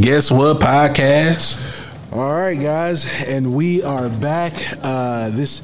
Guess what podcast? All right, guys, and we are back. Uh, this.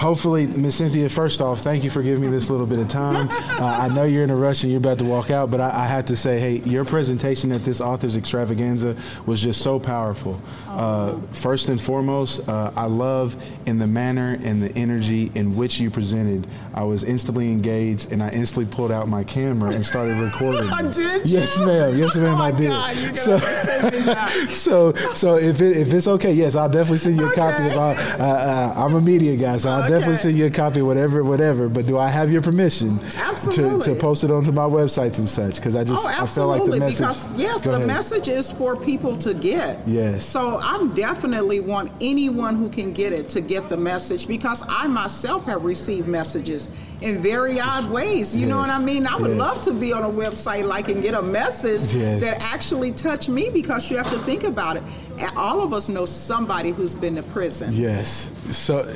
Hopefully, Miss Cynthia. First off, thank you for giving me this little bit of time. Uh, I know you're in a rush and you're about to walk out, but I, I have to say, hey, your presentation at this authors extravaganza was just so powerful. Uh, first and foremost, uh, I love in the manner and the energy in which you presented. I was instantly engaged, and I instantly pulled out my camera and started recording. I did Yes, you? ma'am. Yes, ma'am. Oh I my did. God, so, send me that. so, so if it, if it's okay, yes, I'll definitely send you a copy. Of all, uh, uh, I'm a media guy, so I'll definitely send you a copy, whatever, whatever. But do I have your permission to, Absolutely. to post it onto my websites and such? Because I just Oh, I feel like the oh, absolutely. message. because yes, the ahead. message is for people to get. Yes. So I definitely want anyone who can get it to get the message because I myself have received messages in very odd ways. You know what I mean? I would Yes. love to be on a website like and get a message Yes. that actually touched me because you have to think about it. All of us know somebody who's been to prison. Yes. So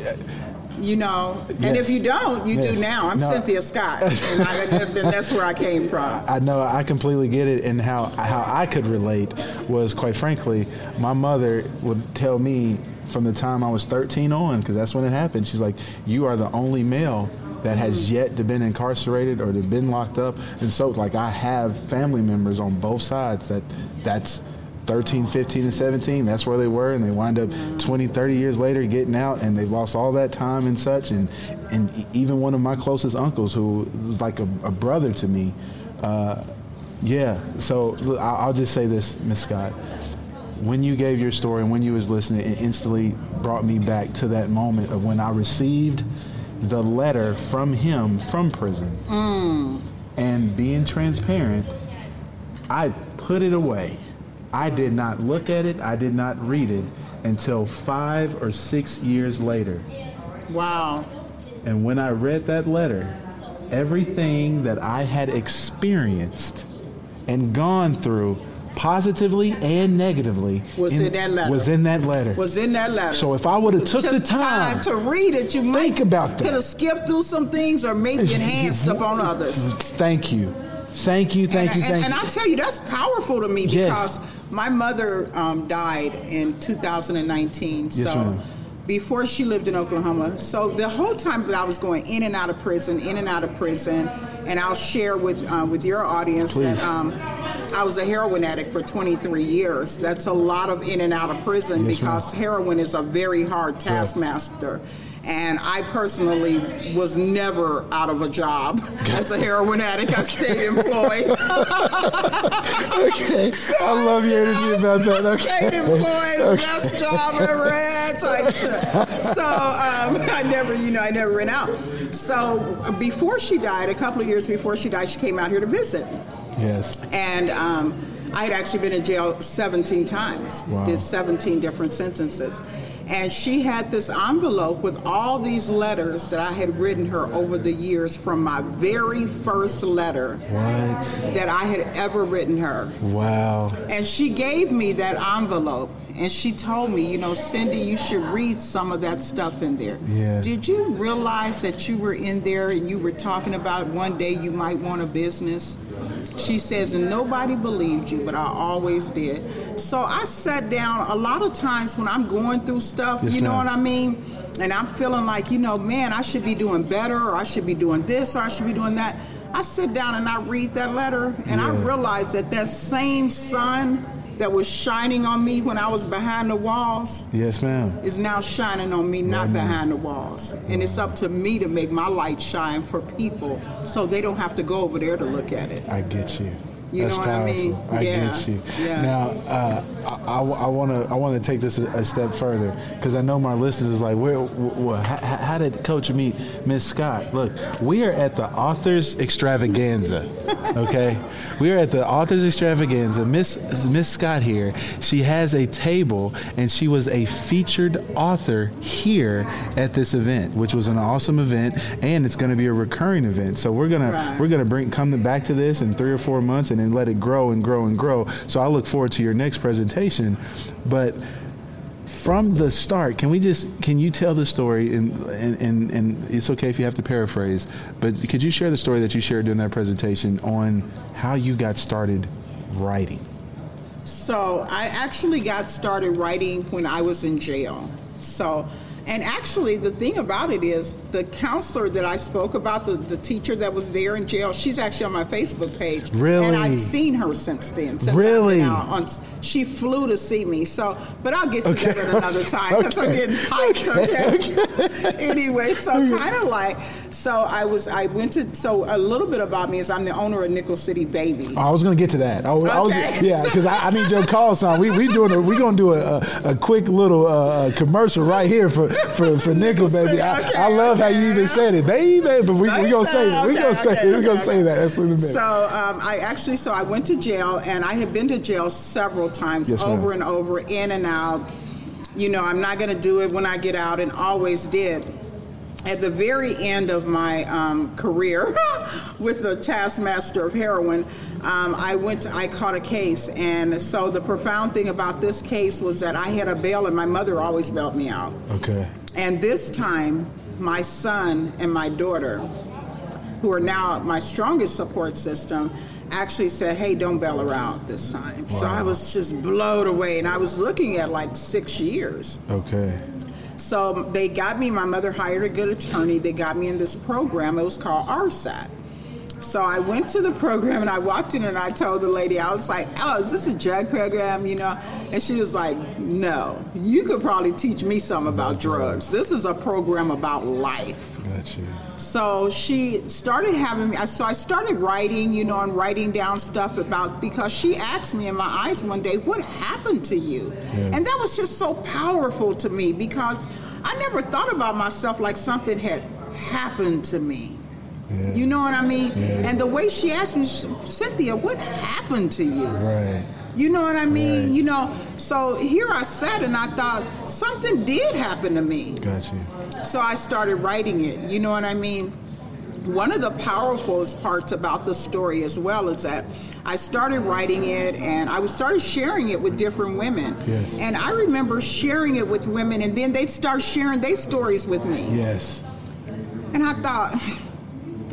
You know, and if you don't, you Yes. do now. I'm No. Cynthia Scott, and I, then that's where I came from. I know I completely get it, and how how I could relate was quite frankly, my mother would tell me from the time I was 13 on, because that's when it happened. She's like, "You are the only male that has mm-hmm. yet to been incarcerated or to been locked up," and so like I have family members on both sides that that's. 13, 15, and 17, that's where they were, and they wind up 20, 30 years later getting out, and they've lost all that time and such. And, and even one of my closest uncles, who was like a, a brother to me, uh, yeah. So I'll just say this, Miss Scott. When you gave your story and when you was listening, it instantly brought me back to that moment of when I received the letter from him from prison. And being transparent, I put it away. I did not look at it. I did not read it until five or six years later. Wow. And when I read that letter, everything that I had experienced and gone through, positively and negatively, Was in that letter. Was in that letter. was in that letter. So if I would have took the Took time, to read it, you might Think about that. Could have skipped through some things or maybe enhanced upon others. thank you, thank you, thank and, you, and, thank and you. I tell you, that's powerful to me Yes. My mother um, died in 2019. Yes, so ma'am. before she lived in Oklahoma. So the whole time that I was going in and out of prison, in and out of prison, and I'll share with uh, with your audience Please. that um, I was a heroin addict for 23 years. That's a lot of in and out of prison Yes, because heroin is a very hard taskmaster. And I personally was never out of a job as a heroin addict. I stayed employed. okay, I love your energy about that. Okay. Stayed employed, best job I ever had. Type. So um, I never, you know, I never ran out. So before she died, a couple of years before she died, she came out here to visit, Yes. and um, I had actually been in jail 17 times. Wow. Did 17 different sentences. And she had this envelope with all these letters that I had written her over the years from my very first letter What? that I had ever written her. Wow. And she gave me that envelope and she told me, you know, Cindy, you should read some of that stuff in there. Yeah. Did you realize that you were in there and you were talking about one day you might want a business? She says, and nobody believed you, but I always did. So I sat down a lot of times when I'm going through stuff, Yes, you know ma'am. what I mean? And I'm feeling like, you know, man, I should be doing better or I should be doing this or I should be doing that. I sit down and I read that letter and I realize that that same sun that was shining on me when I was behind the walls Yes, ma'am. is now shining on me, not Right behind the walls. And it's up to me to make my light shine for people so they don't have to go over there to look at it. I get you. You That's know what I powerful. mean? I Yeah. get you. Yeah. Now, uh, I, want to I want to take this a, a step further because I know my listeners is like, where, wh- wh- how, how did Coach meet Miss Scott? Look, we are at the Authors Extravaganza. Okay, we are at the Authors Extravaganza. Miss Miss Scott here. She has a table, and she was a featured author here at this event, which was an awesome event, and it's going to be a recurring event. So we're gonna Right. we're gonna bring come back to this in three or four months, and then let it grow and grow and grow. So I look forward to your next presentation, but from the start, can we just can you tell the story and, and and and it's okay if you have to paraphrase, but could you share the story that you shared during that presentation on how you got started writing? So I actually got started writing when I was in jail. So, and actually, the thing about it is, the counselor that I spoke about, the, the teacher that was there in jail, she's actually on my Facebook page. Really? And I've seen her since then. Since Really? on, she flew to see me. So, but I'll get to that at another time because I'm getting hyped. Okay. anyway, so kind of like, so I was, I went to, so a little bit about me is I'm the owner of Nickel City Baby. Oh, I was gonna get to that. I, was- I was, Okay. yeah, because I, I need your call sign. We we doing a, we gonna do a, a, a quick little uh, commercial right here for for, for Nickel, baby. I, Okay, I love how you even said it, baby. But we we gonna say that. We Okay, gonna say okay, we gonna okay, say that. That's in a minute. So um, I actually, so I went to jail, and I had been to jail several times, Yes, ma'am. over and over, in and out. You know, I'm not going to do it when I get out, and always did. At the very end of my um, career with the taskmaster of heroin, um, I went. To, I caught a case, and so the profound thing about this case was that I had a bail, and my mother always bailed me out. okay. And this time, my son and my daughter, who are now my strongest support system, actually said, Hey, don't bail her out this time. Wow. So I was just blown away. And I was looking at like six years. Okay. So they got me, my mother hired a good attorney. They got me in this program. It was called RSAT. So I went to the program and I walked in and I told the lady, I was like, oh, is this a drug program, you know? And she was like, no, you could probably teach me something about drugs. This is a program about life. Got you. So she started having me. So I started writing, you know, and writing down stuff about because she asked me in my eyes one day, "What happened to you?" Yeah. And that was just so powerful to me because I never thought about myself like something had happened to me. Yeah. You know what I mean? Yeah. And the way she asked me, Cynthia, what happened to you? Right. You know what I mean? Right. You know, so here I sat and I thought something did happen to me. Got you. So I started writing it. You know what I mean? One of the powerful parts about the story as well is that I started writing it and I started sharing it with different women. Yes. And I remember sharing it with women and then they'd start sharing their stories with me. Yes. And I thought,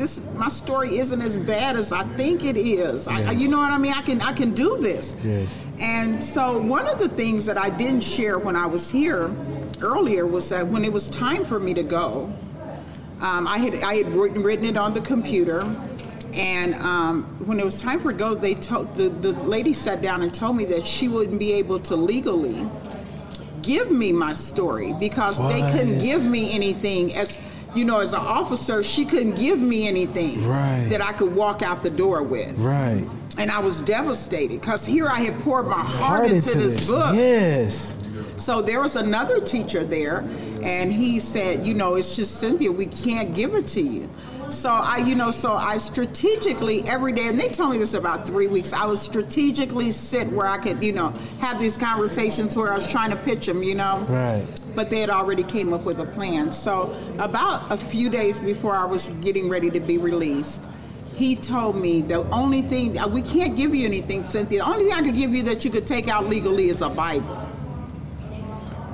this my story isn't as bad as I think it is. I, you know what I mean? I can I can do this. Yes. And so one of the things that I didn't share when I was here earlier was that when it was time for me to go, um, I had I had written, written it on the computer, and um, when it was time for go, they told the the lady sat down and told me that she wouldn't be able to legally give me my story because they couldn't give me anything as you know as an officer she couldn't give me anything Right. that I could walk out the door with Right. and I was devastated because here I had poured my heart, into, this, book Yes. so there was another teacher there, and he said, you know, it's just Cynthia, we can't give it to you. So I, you know, so I strategically every day, and they told me this about three weeks. I would strategically sit where I could, you know, have these conversations where I was trying to pitch them, you know. Right. But they had already came up with a plan. So about a few days before I was getting ready to be released, he told me the only thing uh, we can't give you anything, Cynthia. The only thing I could give you that you could take out legally is a Bible.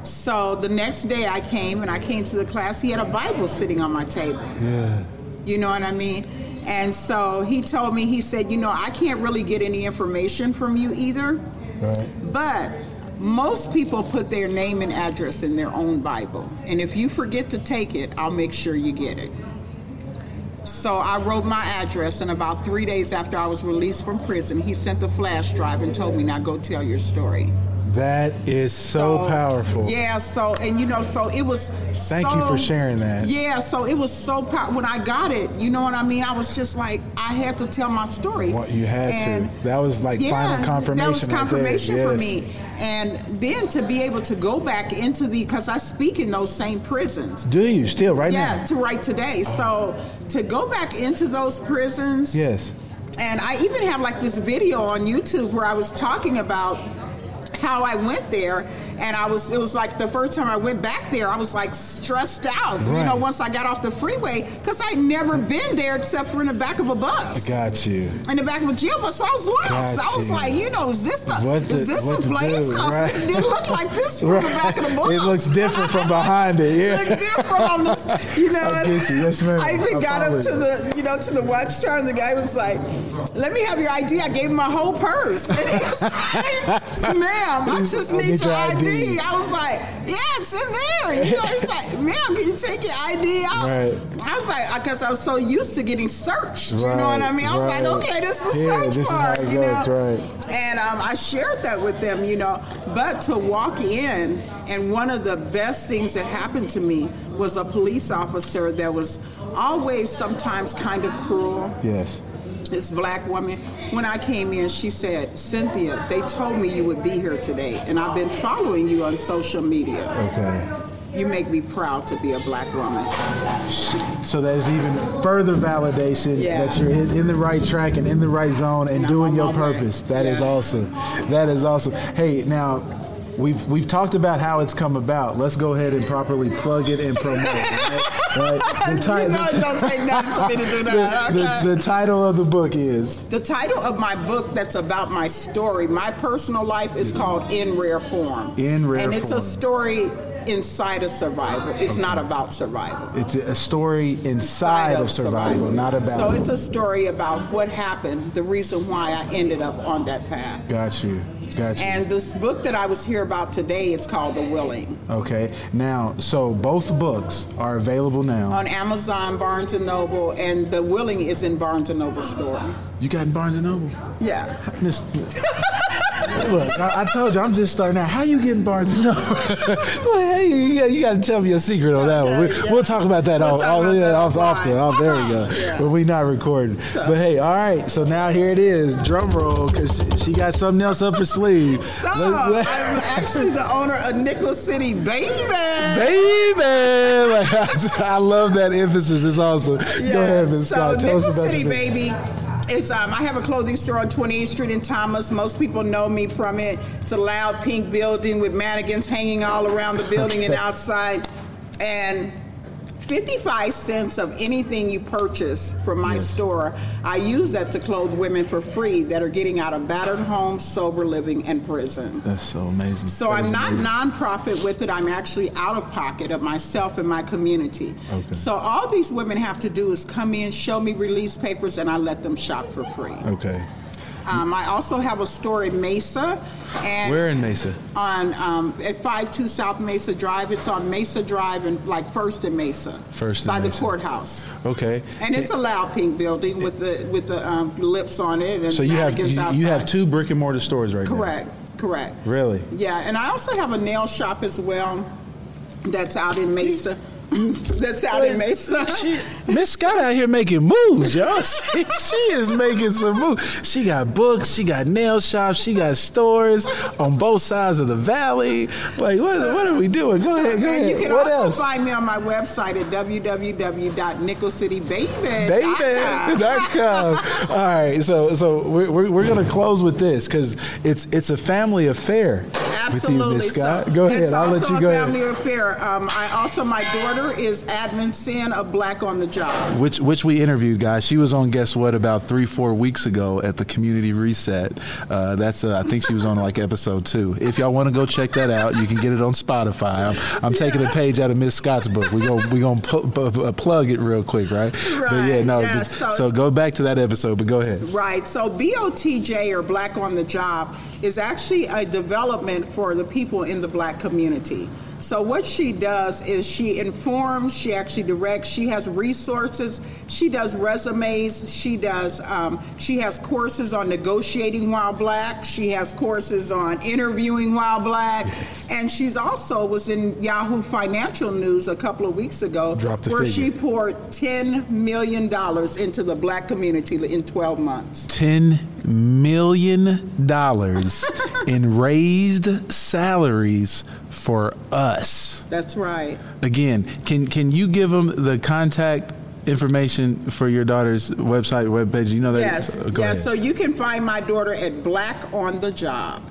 So the next day I came and I came to the class. He had a Bible sitting on my table. Yeah. You know what I mean? And so he told me, he said, you know, I can't really get any information from you either, Right. but most people put their name and address in their own Bible. And if you forget to take it, I'll make sure you get it. So I wrote my address, and about three days after I was released from prison, he sent the flash drive and told me, now go tell your story. That is so, powerful. Yeah, so and you know, so it was. Thank you for sharing that. Yeah, so it was so powerful. When I got it, you know what I mean. I was just like, I had to tell my story. What you had And- to. That was like final confirmation. That was right confirmation for Yes. me. And then to be able to go back into the, because I speak in those same prisons. Do you still right Yeah, now? to write today. So to go back into those prisons. Yes. And I even have like this video on YouTube where I was talking about how I went there And I was, it was like the first time I went back there, I was like stressed out, you know, once I got off the freeway, because I'd never been there except for in the back of a bus. I got you. in the back of a jail bus, so I was lost. I was Gotcha. like, you know, is this the What the- is this the place? Because right. it didn't look like this from the back of the bus. It looks different from behind it. Yeah, it looked different on this, you know. I get you. Yes, ma'am. I even I got up to the, you know, to the watch tower, and the guy was like, "Let me have your ID." I gave him my whole purse. And he was like, "Ma'am, I just need get your your ID. ID. I was like, "Yeah, it's in there." You know, he's like, "Ma'am, can you take your ID out?" Right. I was like, because I was so used to getting searched. You know what I mean? I was right. like, "Okay, this is the Yeah, search this is how part." you know? goes, right. And um, I shared that with them, you know. But to walk in, and one of the best things that happened to me was a police officer that was always sometimes kind of cruel. Yes. This black woman, when I came in, she said, Cynthia, they told me you would be here today, and I've been following you on social media. Okay. You make me proud to be a black woman. So there's even further validation Yeah. that you're in, the right track and in the right zone and I'm doing your way. purpose. That is Yeah. awesome. That is awesome. Hey, now we've we've talked about how it's come about. Let's go ahead and properly plug it and promote. it, Right? right? The, ti- you know, don't take nothing for me to do that. the, the, the title of the book is The title of my book that's about my story, my personal life, is called In Rare Form. In Rare And it's a story inside of survival. It's not about survival. it's a story inside of survival, not about. So it's a story about what happened, the reason why I ended up on that path. Got you. Got you. And this book that I was here about today, it's called The Willing. okay. Now, so both books are available now. On Amazon, Barnes and Noble, and The Willing is in Barnes and Noble store. You got in Barnes and Noble. Yeah. Miss- Look, I, I told you I'm just starting out. How you getting Barnes and Noble? Well, hey, you, got, you got to tell me a secret on that one. We, yeah. We'll talk about that We'll off, off, yeah, off, off, the, off. There we go. Yeah. But we not recording. But hey, all right. So now here it is. Drum roll, because she, she got something else up her sleeve. So, Let- let- I'm actually the owner of Nickel City, baby. Baby, like, I love that emphasis. It's awesome. Go ahead, Ms. so Scott. Tell Nickel us about City, your baby. It's um, I have a clothing store on 28th Street in Thomas. Most people know me from it. It's a loud pink building with mannequins hanging all around the building and outside. And 55 cents of anything you purchase from my Yes. store, I use that to clothe women for free that are getting out of battered homes, sober living, and prison. That's so amazing. So That I'm not amazing. nonprofit with it. I'm actually out of pocket of myself and my community. Okay. So all these women have to do is come in, show me release papers, and I let them shop for free. Okay. Um, I also have a store in Mesa, and Where in Mesa? on um, at 52 South Mesa Drive. It's on Mesa Drive and like First and Mesa. First and by Mesa. the courthouse. Okay. And it's a loud pink building with the with the um, lips on it and So you have you, you have two brick and mortar stores right now. Correct. Correct. Really? Yeah, and I also have a nail shop as well that's out in Mesa. that's how they make She, Miss Scott out here making moves, y'all. She, she is making some moves. She got books, she got nail shops, she got stores on both sides of the valley. Like, what, what are we doing? Go ahead, go ahead. you can what also else? find me on my website at www.nickelcitybaby.com. Baby.com. All right, so so we're, we're, we're gonna close with this because it's it's a family affair Absolutely. with you, Scott. So go ahead. I'll let also you a go family ahead. affair. Um, I also my daughter is admin sin of Black on the Job. Which which we interviewed, guys. She was on. Guess what? About three four weeks ago at the community reset. Uh, that's uh, I think she was on like episode two. If y'all want to go check that out, you can get it on Spotify. I'm, I'm taking a page out of Miss Scott's book. We go we gonna pu- pu- pu- plug it real quick, right? But yeah, no. yeah, so so go back to that episode. But go ahead. Right. So BOTJ or Black on the Job is actually a development for the people in the black community. So what she does is she informs, she actually directs, she has resources, she does resumes, she does, um, she has courses on negotiating while black, she has courses on interviewing while black, and she's also was in Yahoo Financial News a couple of weeks ago, where figure. she poured ten million dollars into the black community in twelve months. ten million dollars in raised salaries for us. That's right. Again, can can you give them the contact information for your daughter's website webpage? You know that. Yes. Oh, go yes. So you can find my daughter at Black on the Job.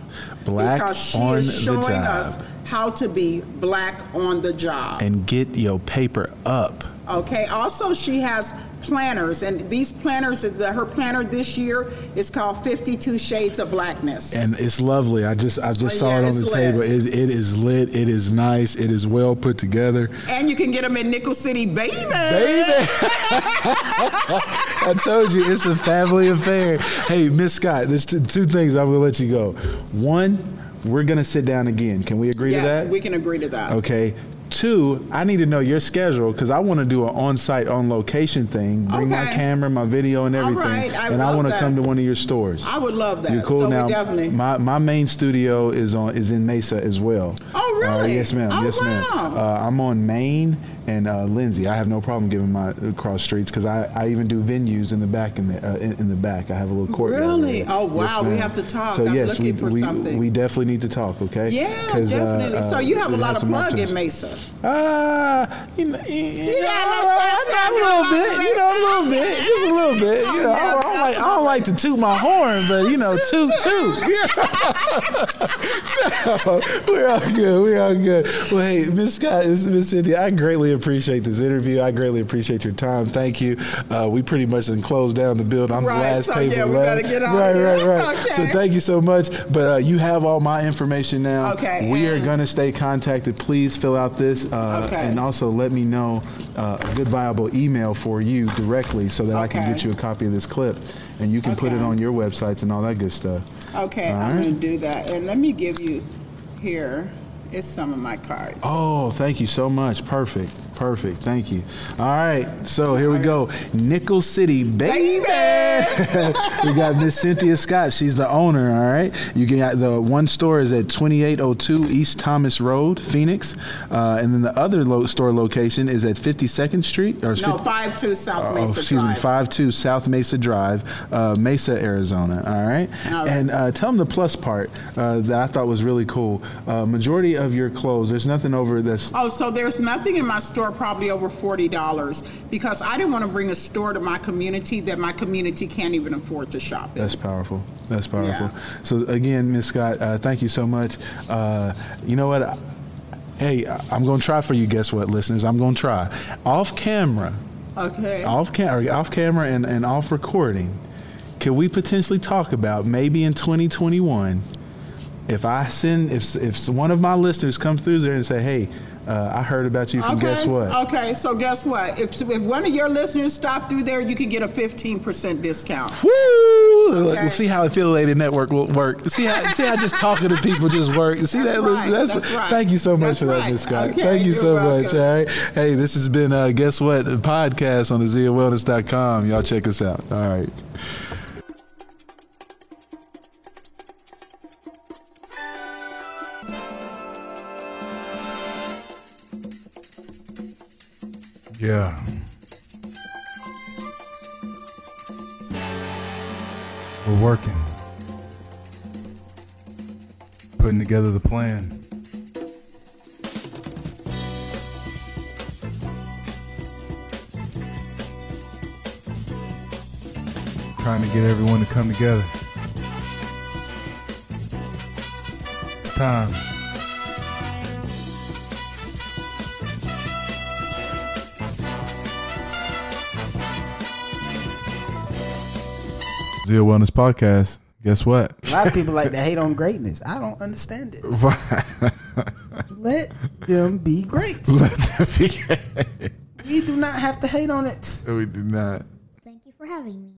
Black because she on is the showing job. us how to be black on the job. And get your paper up. Okay. Also, she has planners, and these planners, the, her planner this year is called 52 Shades of Blackness. And it's lovely. I just I just Oh, saw yeah, it on the it's table. It, it is lit. It is nice. It is well put together. And you can get them in Nickel City, baby. Baby. I told you it's a family affair. Hey, Miss Scott, there's two, two things I'm gonna let you go. One, we're gonna sit down again. Can we agree to that? Yes, we can agree to that. Okay. Two, I need to know your schedule because I want to do an on-site, on-location thing. Bring my camera, my video, and everything, right, I and I want to come to one of your stores. I would love that. You're cool so now. Definitely. My my main studio is on is in Mesa as well. Oh, really? Uh, yes, ma'am. Oh, yes, ma'am. wow. Uh, I'm on Main and uh, Lindsay. I have no problem giving my uh, cross streets because I, I even do venues in the back in the uh, in, in the back. I have a little courtyard. Really? Oh, wow. We have to talk. So I'm yes, we we, something. we definitely need to talk. Okay? yeah, uh, definitely. so uh, you have a we lot of plug in. Mesa. Ah, you know, you, Yeah, know, that's- that's- a little bit, you know, a little bit, just a little bit. You know, I, don't- like, I don't like to toot my horn, but you know, toot toot. no, we're all good. We're all good. Well, hey, Miss Scott, Miss Cynthia, I greatly appreciate this interview. I greatly appreciate your time. Thank you. Uh, we pretty much done closed down the build. I'm Right, the last so, table yeah, we left. gotta get right, of right, here. right. So thank you so much. But uh, you have all my information now. Okay, We are going to stay contacted. Please fill out this uh, Okay. and also let me know uh, a good viable email for you directly so that I can get you a copy of this clip and you can put it on your websites and all that good stuff. Okay, All I'm right. going to do that. And let me give you here is some of my cards. Oh, thank you so much. Perfect. Perfect. Thank you. All right. So here we go. Nickel City, baby. we got Miss Cynthia Scott. She's the owner. All right. You get the one store is at 2802 East Thomas Road, Phoenix. Uh, and then the other lo- store location is at 52nd Street. Or No, 50 52 South Oh, Mesa excuse me, Drive. five two South Mesa Drive, uh, Mesa, Arizona. All right, All right. and uh, tell them the plus part uh, that I thought was really cool. Uh, majority of your clothes, there's nothing over this. Oh, so there's nothing in my store probably over forty dollars because I didn't want to bring a store to my community that my community can't even afford to shop in. That's powerful. That's powerful. Yeah. So again, Miss Scott, uh, thank you so much. Uh, you know what? Hey, I'm going to try for you. Guess what, listeners? I'm going to try off camera, Okay. off camera, off camera, and, and off recording. Can we potentially talk about maybe in 2021? If I send, if if one of my listeners comes through there and say, "Hey, uh, I heard about you from okay. guess what?" Okay. So guess what? If if one of your listeners stop through there, you can get a fifteen percent discount. Woo! Okay. see how affiliated network will work. See how see how just talking to people just work. See That's that? right. That's, That's right. Thank you so much That's for that. Miss Scott. Okay, Thank you so much. All right. Hey, this has been uh, guess what podcast on the ZiaWellness.com. Y'all check us out. All right. Yeah. We're working. Putting together the plan. Trying to get everyone to come together. It's time. Zia Wellness Podcast. Guess what? A lot of people like to hate on greatness. I don't understand it. Let them be great. Let them be great. We do not have to hate on it. We do not. Thank you for having me.